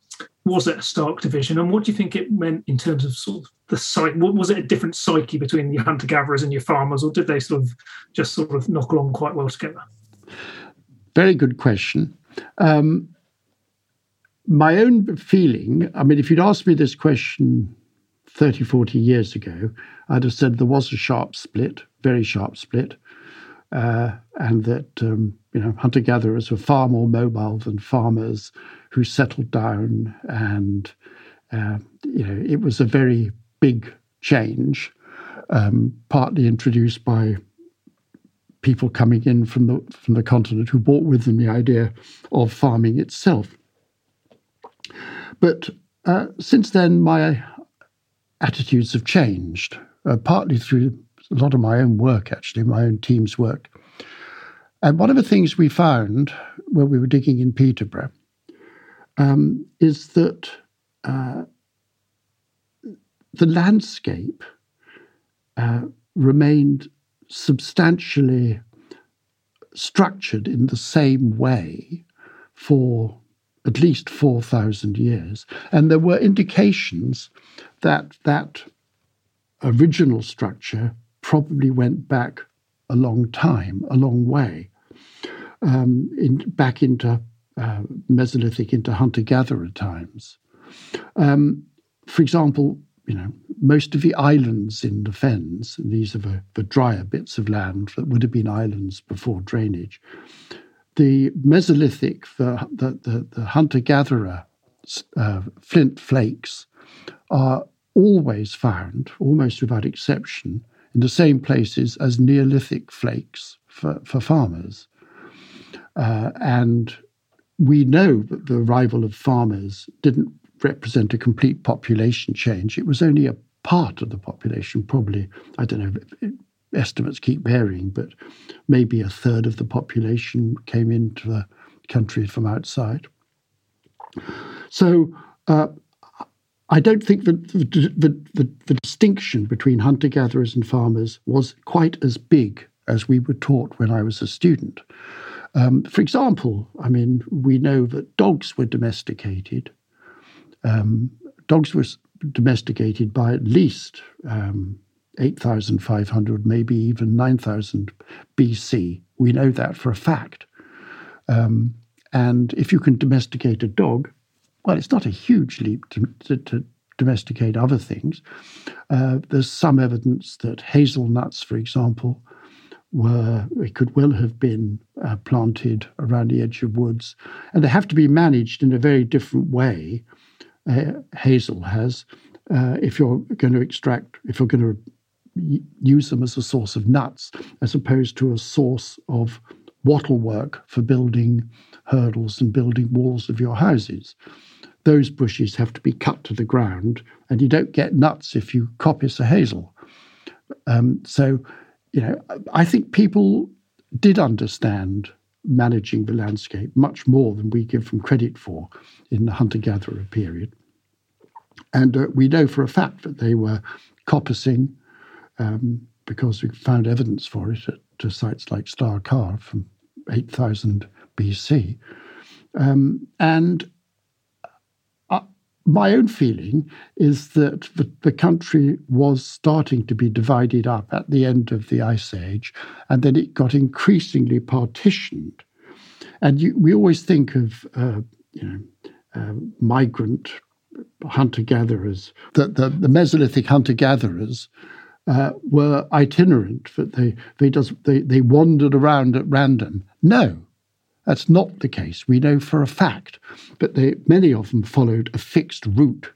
was it a stark division, and what do you think it meant in terms of sort of the psyche? Was it a different psyche between your hunter gatherers and your farmers, or did they sort of just sort of knock along quite well together? Very good question. Um, my own feeling, I mean, if you'd asked me this question 30, 40 years ago, I'd have said there was a sharp split, very sharp split, uh, and that um, you know hunter gatherers were far more mobile than farmers who settled down, and uh, you know it was a very big change, um, partly introduced by people coming in from the from the continent who brought with them the idea of farming itself. But uh, since then, my attitudes have changed, uh, partly through a lot of my own work, actually, my own team's work. And one of the things we found when we were digging in Peterborough um, is that uh, the landscape uh, remained substantially structured in the same way for at least 4,000 years. And there were indications that that original structure probably went back a long time, a long way, um, in, back into uh, Mesolithic, into hunter gatherer times. Um, for example, you know, most of the islands in the fens, these are the, the drier bits of land that would have been islands before drainage, the Mesolithic, the, the, the, hunter gatherer uh, flint flakes are always found, almost without exception, in the same places as Neolithic flakes for, for farmers. Uh, and we know that the arrival of farmers didn't represent a complete population change. It was only a part of the population, probably, I don't know, estimates keep varying, but maybe a third of the population came into the country from outside. So uh, I don't think that the, the, the, the distinction between hunter gatherers and farmers was quite as big as we were taught when I was a student. Um, for example, I mean, we know that dogs were domesticated. Um, dogs were domesticated by at least um, 8,500, maybe even 9,000 BC. We know that for a fact. Um, and if you can domesticate a dog, well, it's not a huge leap to, to, to domesticate other things. Uh, there's some evidence that hazelnuts, for example, were it could well have been uh, planted around the edge of woods, and they have to be managed in a very different way. Hazel has, uh, if you're going to extract, if you're going to use them as a source of nuts as opposed to a source of wattle work for building hurdles and building walls of your houses. Those bushes have to be cut to the ground, and you don't get nuts if you coppice a hazel. Um, so, you know, I think people did understand managing the landscape much more than we give them credit for in the hunter gatherer period. And uh, we know for a fact that they were coppicing um, because we found evidence for it at sites like Star Carr from 8000 BC. Um, and my own feeling is that the, the, country was starting to be divided up at the end of the Ice Age, and then it got increasingly partitioned. And you, we always think of, uh, you know, uh, migrant hunter gatherers, the, the, the Mesolithic hunter gatherers uh, were itinerant, that they, they, just, they, they wandered around at random. No, that's not the case. We know for a fact that they, many of them followed a fixed route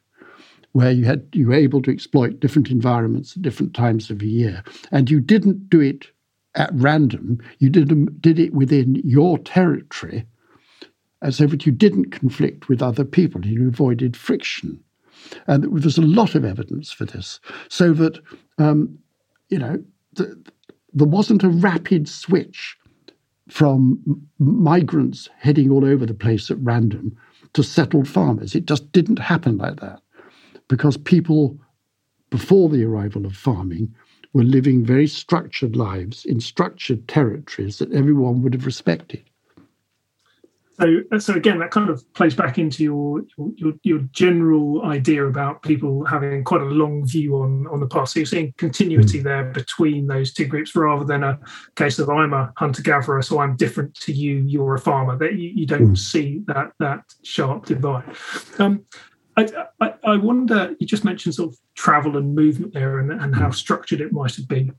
where you had you were able to exploit different environments at different times of the year, and you didn't do it at random. You did did it within your territory, so that you didn't conflict with other people. You avoided friction. And there's a lot of evidence for this, so that, um, you know, the, there wasn't a rapid switch from migrants heading all over the place at random to settled farmers. It just didn't happen like that because people, before the arrival of farming, were living very structured lives in structured territories that everyone would have respected. So, so again, that kind of plays back into your, your your general idea about people having quite a long view on on the past. So you're seeing continuity mm. there between those two groups, rather than a case of I'm a hunter gatherer, so I'm different to you. You're a farmer. That you, you don't mm. see that that sharp divide. Um, I, I, I, wonder. You just mentioned sort of travel and movement there, and, and how hmm. structured it might have been.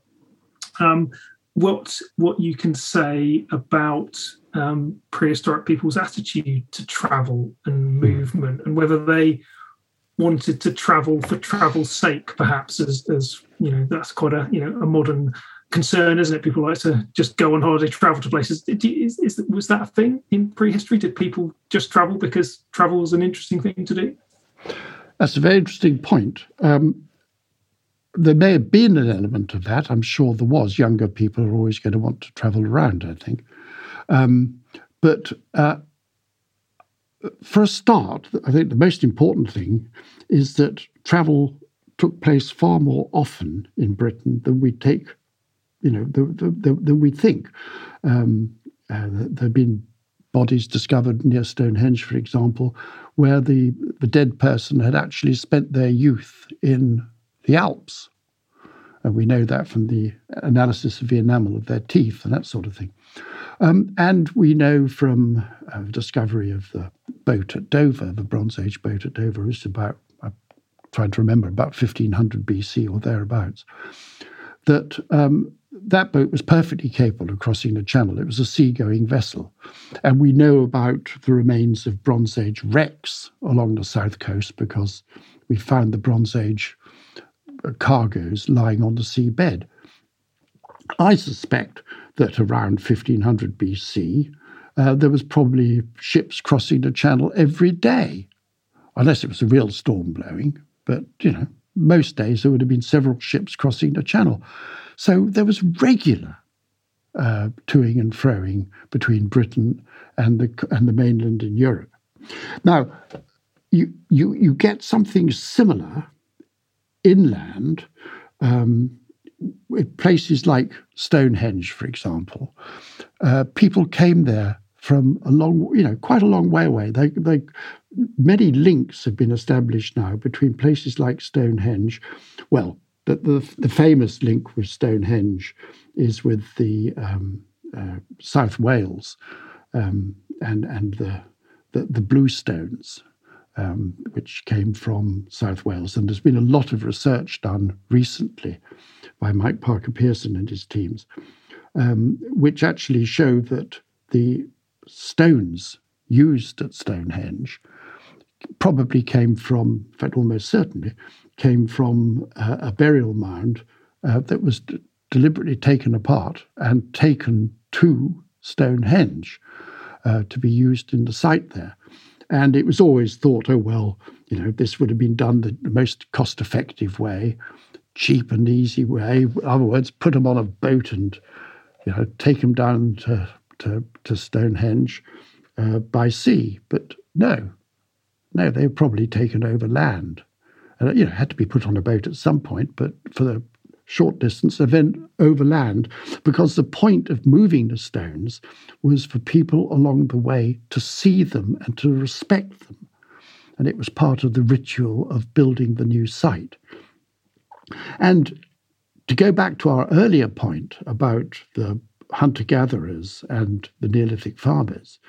Um, what what you can say about um, prehistoric people's attitude to travel and hmm. movement, and whether they wanted to travel for travel's sake, perhaps as as you know that's quite a you know a modern concern, isn't it? People like to just go on holiday, travel to places. Is, is, was that a thing in prehistory? Did people just travel because travel was an interesting thing to do? That's a very interesting point. Um, there may have been an element of that. I'm sure there was. Younger people are always going to want to travel around, I think. Um, but uh, for a start, I think the most important thing is that travel took place far more often in Britain than we take, you know, the, the, the, than we think. Um, uh, there have been bodies discovered near Stonehenge, for example, where the, the dead person had actually spent their youth in the Alps. And we know that from the analysis of the enamel of their teeth and that sort of thing. Um, and we know from uh, discovery of the boat at Dover, the Bronze Age boat at Dover, is about, I'm trying to remember, about 1500 BC or thereabouts, that um, that boat was perfectly capable of crossing the channel. It was a seagoing vessel. And we know about the remains of Bronze Age wrecks along the south coast because we found the Bronze Age cargoes lying on the seabed. I suspect that around 1500 BC, uh, there was probably ships crossing the channel every day, unless it was a real storm blowing. But, you know, most days there would have been several ships crossing the channel. So there was regular uh, toing and froing between Britain and the, and the mainland in Europe. Now, you, you, you get something similar inland um, places like Stonehenge, for example, uh, people came there from a long, you know, quite a long way away. They, they, many links have been established now between places like Stonehenge. Well, the, the, the famous link with Stonehenge is with the um, uh, South Wales um, and and the the, the bluestones, um, which came from South Wales. And there's been a lot of research done recently by Mike Parker Pearson and his teams, um, which actually show that the stones used at Stonehenge probably came from, in fact, almost certainly, came from uh, a burial mound uh, that was d- deliberately taken apart and taken to Stonehenge uh, to be used in the site there. And it was always thought, oh, well, you know, this would have been done the, most cost effective way cheap and easy way. In other words, put them on a boat and you know take them down to to, to Stonehenge uh, by sea. But no, no, they were probably taken over land, and you know had to be put on a boat at some point. But for the short distance, then overland, because the point of moving the stones was for people along the way to see them and to respect them. And it was part of the ritual of building the new site. And to go back to our earlier point about the hunter gatherers and the Neolithic farmers,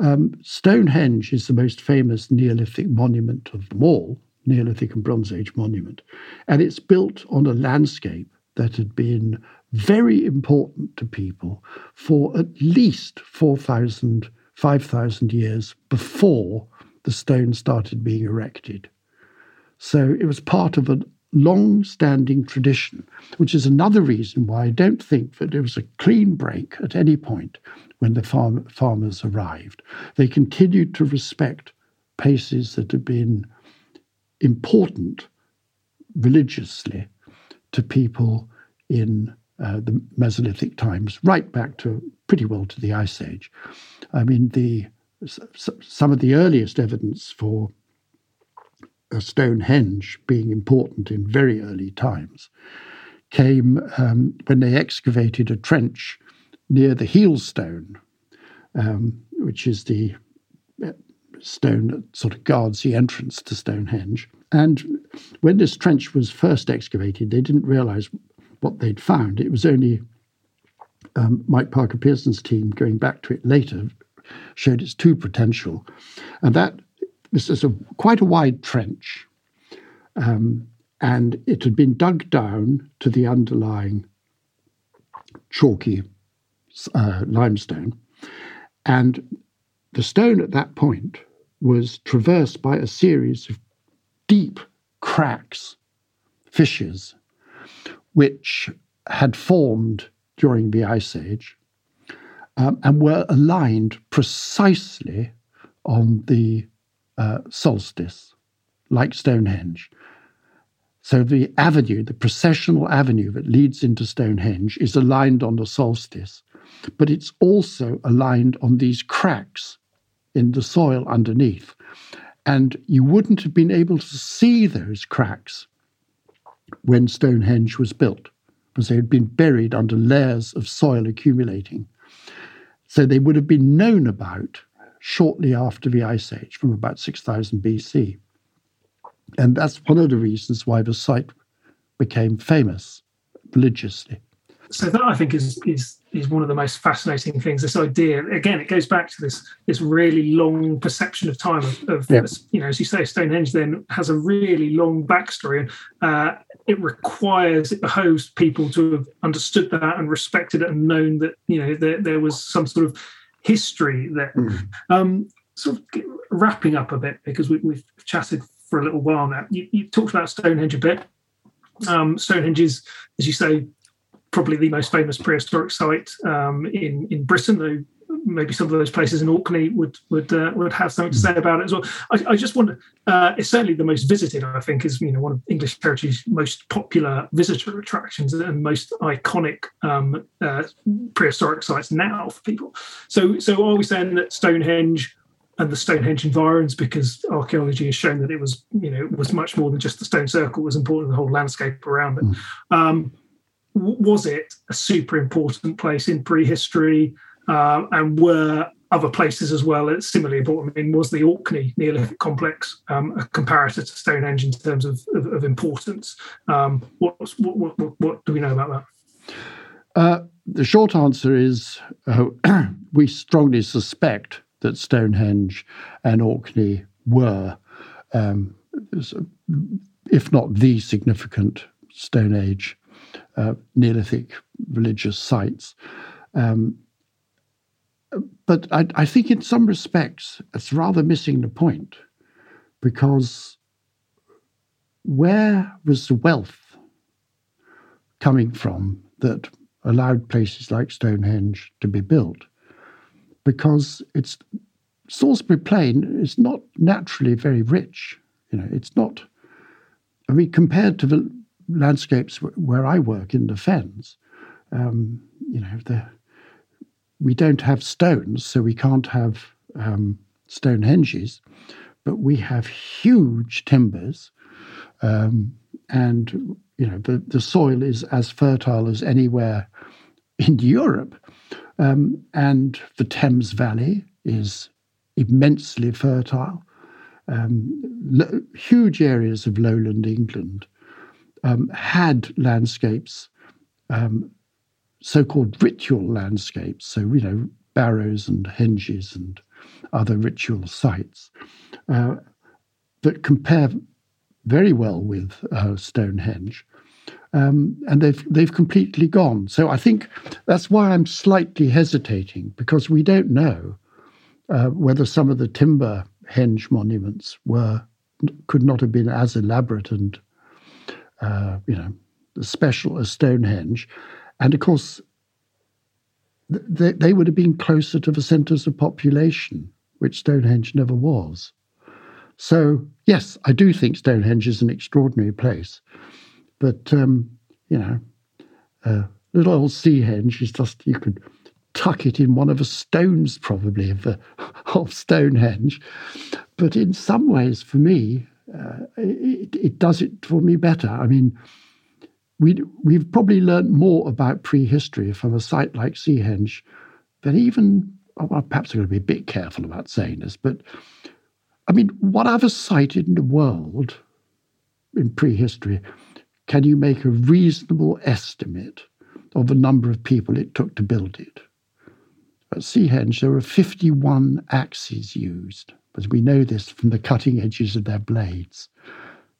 um, Stonehenge is the most famous Neolithic monument of them all, Neolithic and Bronze Age monument. And it's built on a landscape that had been very important to people for at least 4,000, 5,000 years before the stone started being erected. So it was part of a long standing tradition, which is another reason why I don't think that there was a clean break at any point when the farm, farmers arrived. They continued to respect places that had been important religiously to people in uh, the Mesolithic times, right back to pretty well to the Ice Age. I mean, the some of the earliest evidence for Stonehenge being important in very early times came um, when they excavated a trench near the Heelstone, um, which is the stone that sort of guards the entrance to Stonehenge. And when this trench was first excavated, they didn't realize what they'd found. It was only um, Mike Parker Pearson's team going back to it later showed its true potential. And that this is a quite a wide trench, um, and it had been dug down to the underlying chalky uh, limestone, and the stone at that point was traversed by a series of deep cracks, fissures, which had formed during the Ice Age um, and were aligned precisely on the uh, solstice, like Stonehenge. So the avenue, the processional avenue that leads into Stonehenge, is aligned on the solstice, but it's also aligned on these cracks in the soil underneath. And you wouldn't have been able to see those cracks when Stonehenge was built, because they had been buried under layers of soil accumulating. So they would have been known about shortly after the Ice Age, from about 6000 BC. And that's one of the reasons why the site became famous religiously. So that I think is is is one of the most fascinating things. This idea, again, it goes back to this this really long perception of time of, of you know, as you say, Stonehenge then has a really long backstory, and uh, it requires it behoves people to have understood that and respected it and known that you know there, there was some sort of history there. Mm. Um, sort of wrapping up a bit because we, have chatted for a little while now. You, you talked about Stonehenge a bit. Um, Stonehenge is, as you say, probably the most famous prehistoric site um, in in Britain. Though maybe some of those places in Orkney would would uh, would have something to say about it as well. I, I just wonder. Uh, it's certainly the most visited. I think is you know one of English Heritage's most popular visitor attractions and most iconic um, uh, prehistoric sites now for people. So so are we saying that Stonehenge? and the Stonehenge environs because archaeology has shown that it was, you know, it was much more than just the stone circle. It was important the whole landscape around it. Mm. Um, was it a super important place in prehistory? Uh, and were other places as well similarly important? I mean, was the Orkney Neolithic complex um, a comparator to Stonehenge in terms of, of, of importance? Um, what, what, what, what, do we know about that? Uh, the short answer is uh, we strongly suspect that Stonehenge and Orkney were, um, if not the significant Stone Age uh, Neolithic religious sites. Um, but I, I, think in some respects it's rather missing the point because where was the wealth coming from that allowed places like Stonehenge to be built? because it's Salisbury Plain is not naturally very rich. You know, it's not. I mean, compared to the landscapes where I work in the fens, um, you know, the, we don't have stones, so we can't have um, stone henges, but we have huge timbers, um, and you know, the, the soil is as fertile as anywhere in Europe. Um, and the Thames Valley is immensely fertile. Um, huge areas of lowland England um, had landscapes, um, so called ritual landscapes, so, you know, barrows and henges and other ritual sites uh, that compare very well with uh, Stonehenge um, and they've they've completely gone. So I think that's why I'm slightly hesitating because we don't know uh, whether some of the timber henge monuments were could not have been as elaborate and uh, you know special as Stonehenge, and of course they, they would have been closer to the centres of population, which Stonehenge never was. So yes, I do think Stonehenge is an extraordinary place. But um, you know, a little old Seahenge is just you could tuck it in one of the stones probably of the of Stonehenge. But in some ways, for me, uh, it, it does it for me better. I mean, we we've probably learned more about prehistory from a site like Seahenge than even well, perhaps I'm going to be a bit careful about saying this, but I mean, what other site in the world in prehistory can you make a reasonable estimate of the number of people it took to build it? At Seahenge, there were 51 axes used, but we know this from the cutting edges of their blades.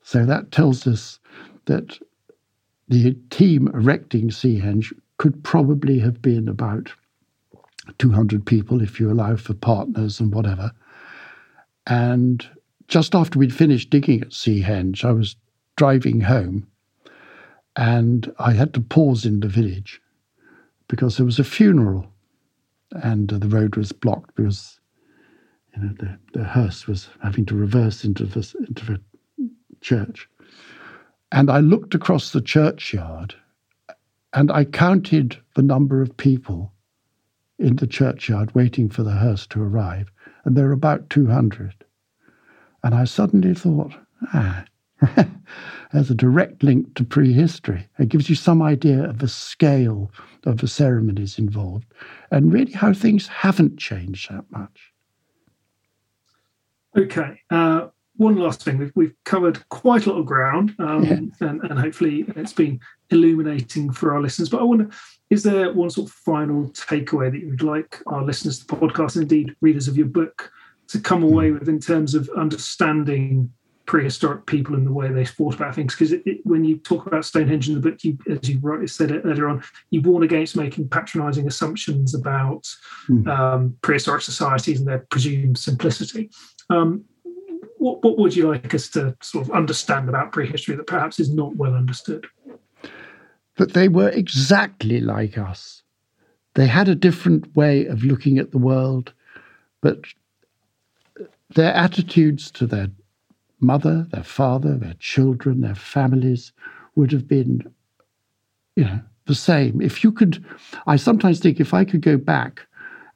So that tells us that the team erecting Seahenge could probably have been about 200 people if you allow for partners and whatever. And just after we'd finished digging at Seahenge, I was driving home and I had to pause in the village because there was a funeral and the road was blocked because you know the, the hearse was having to reverse into the, into the church. And I looked across the churchyard and I counted the number of people in the churchyard waiting for the hearse to arrive, and there were about 200. And I suddenly thought, ah, there's a direct link to prehistory. It gives you some idea of the scale of the ceremonies involved and really how things haven't changed that much. Okay. Uh, one last thing. We've, we've covered quite a lot of ground, um, yeah. and, and hopefully it's been illuminating for our listeners. But I wonder, is there one sort of final takeaway that you would like our listeners to the podcast, and indeed readers of your book, to come away with in terms of understanding prehistoric people and the way they thought about things. Because when you talk about Stonehenge in the book, you, as you rightly said it earlier on, you warn against making patronising assumptions about mm. um, prehistoric societies and their presumed simplicity. Um, what, what would you like us to sort of understand about prehistory that perhaps is not well understood? That they were exactly like us. They had a different way of looking at the world, but their attitudes to their mother, their father, their children, their families would have been, you know, the same. If you could, I sometimes think if I could go back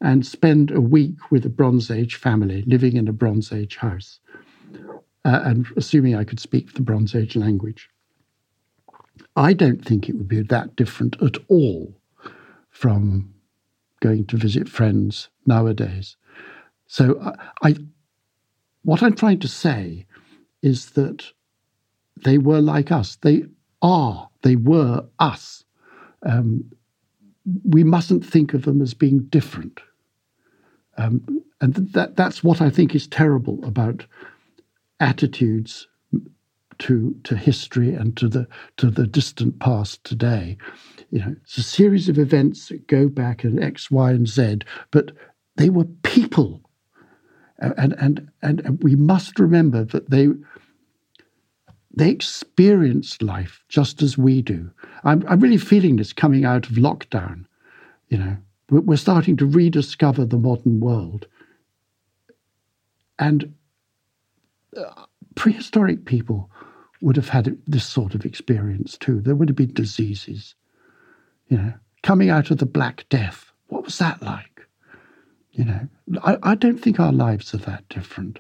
and spend a week with a Bronze Age family living in a Bronze Age house, uh, and assuming I could speak the Bronze Age language, I don't think it would be that different at all from going to visit friends nowadays. So uh, I, what I'm trying to say is that they were like us. They are, they were us. Um, we mustn't think of them as being different. Um, and that, that's what I think is terrible about attitudes to, to history and to the, to the distant past today. You know, it's a series of events that go back in X, Y, and Z, but they were people. And, and, and we must remember that they, they experienced life just as we do. I'm, I'm really feeling this coming out of lockdown. You know, we're starting to rediscover the modern world. And uh, prehistoric people would have had this sort of experience too. There would have been diseases, you know, coming out of the Black Death. What was that like? You know, I, I don't think our lives are that different.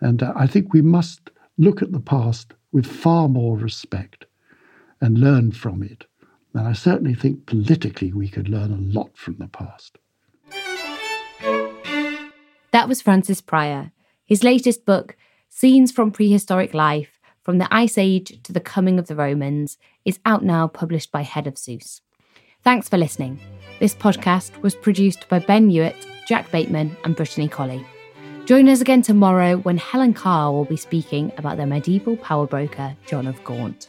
And uh, I think we must look at the past with far more respect and learn from it. And I certainly think politically we could learn a lot from the past. That was Francis Pryor. His latest book, Scenes from Prehistoric Life From the Ice Age to the Coming of the Romans, is out now, published by Head of Zeus. Thanks for listening. This podcast was produced by Ben Hewitt, Jack Bateman, and Brittany Colley. Join us again tomorrow when Helen Carr will be speaking about the medieval power broker John of Gaunt.